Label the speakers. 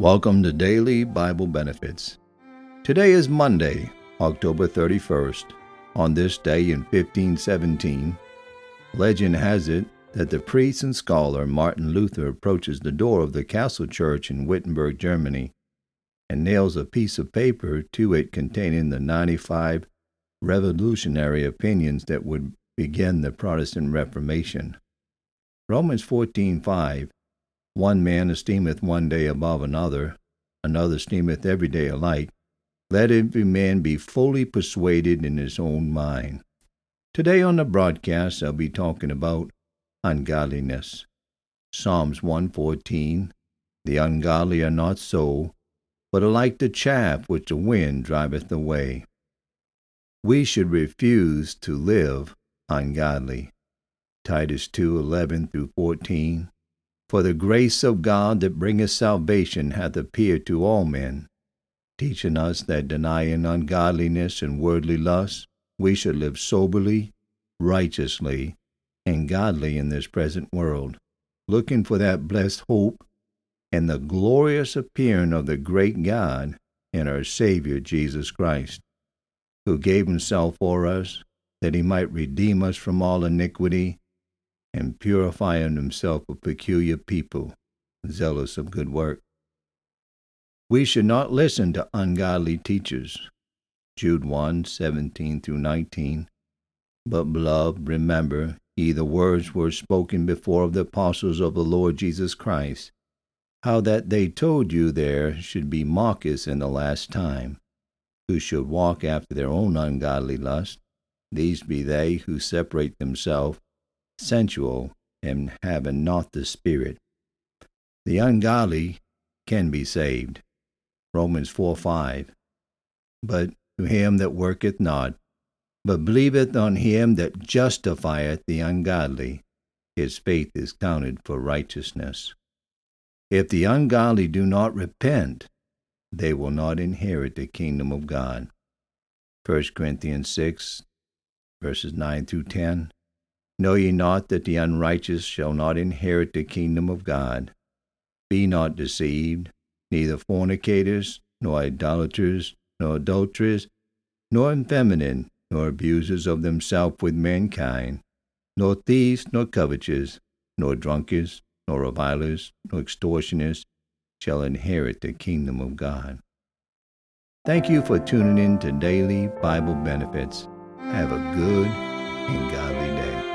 Speaker 1: Welcome to Daily Bible Benefits. Today is Monday, October 31st. On this day in 1517, legend has it that the priest and scholar Martin Luther approaches the door of the castle church in Wittenberg, Germany, and nails a piece of paper to it containing the 95 revolutionary opinions that would begin the Protestant Reformation. Romans 14:5 one man esteemeth one day above another, another esteemeth every day alike. Let every man be fully persuaded in his own mind. Today on the broadcast, I'll be talking about ungodliness. Psalms 114 The ungodly are not so, but are like the chaff which the wind driveth away. We should refuse to live ungodly. Titus 2 11 through 14. For the grace of God that bringeth salvation hath appeared to all men, teaching us that denying ungodliness and worldly lusts, we should live soberly, righteously, and godly in this present world, looking for that blessed hope and the glorious appearing of the great God and our Savior Jesus Christ, who gave himself for us, that he might redeem us from all iniquity and purifying himself a peculiar people, zealous of good work. We should not listen to ungodly teachers. Jude 1 17 through 19. But, beloved, remember ye the words were spoken before of the apostles of the Lord Jesus Christ, how that they told you there should be mockers in the last time, who should walk after their own ungodly lust. These be they who separate themselves sensual, and having not the Spirit. The ungodly can be saved. Romans 4 5. But to him that worketh not, but believeth on him that justifieth the ungodly, his faith is counted for righteousness. If the ungodly do not repent, they will not inherit the kingdom of God. 1 Corinthians 6, verses 9 through 10. Know ye not that the unrighteous shall not inherit the kingdom of God? Be not deceived, neither fornicators, nor idolaters, nor adulterers, nor effeminate, nor abusers of themselves with mankind, nor thieves, nor covetous, nor drunkards, nor revilers, nor extortioners shall inherit the kingdom of God. Thank you for tuning in to Daily Bible Benefits. Have a good and godly day.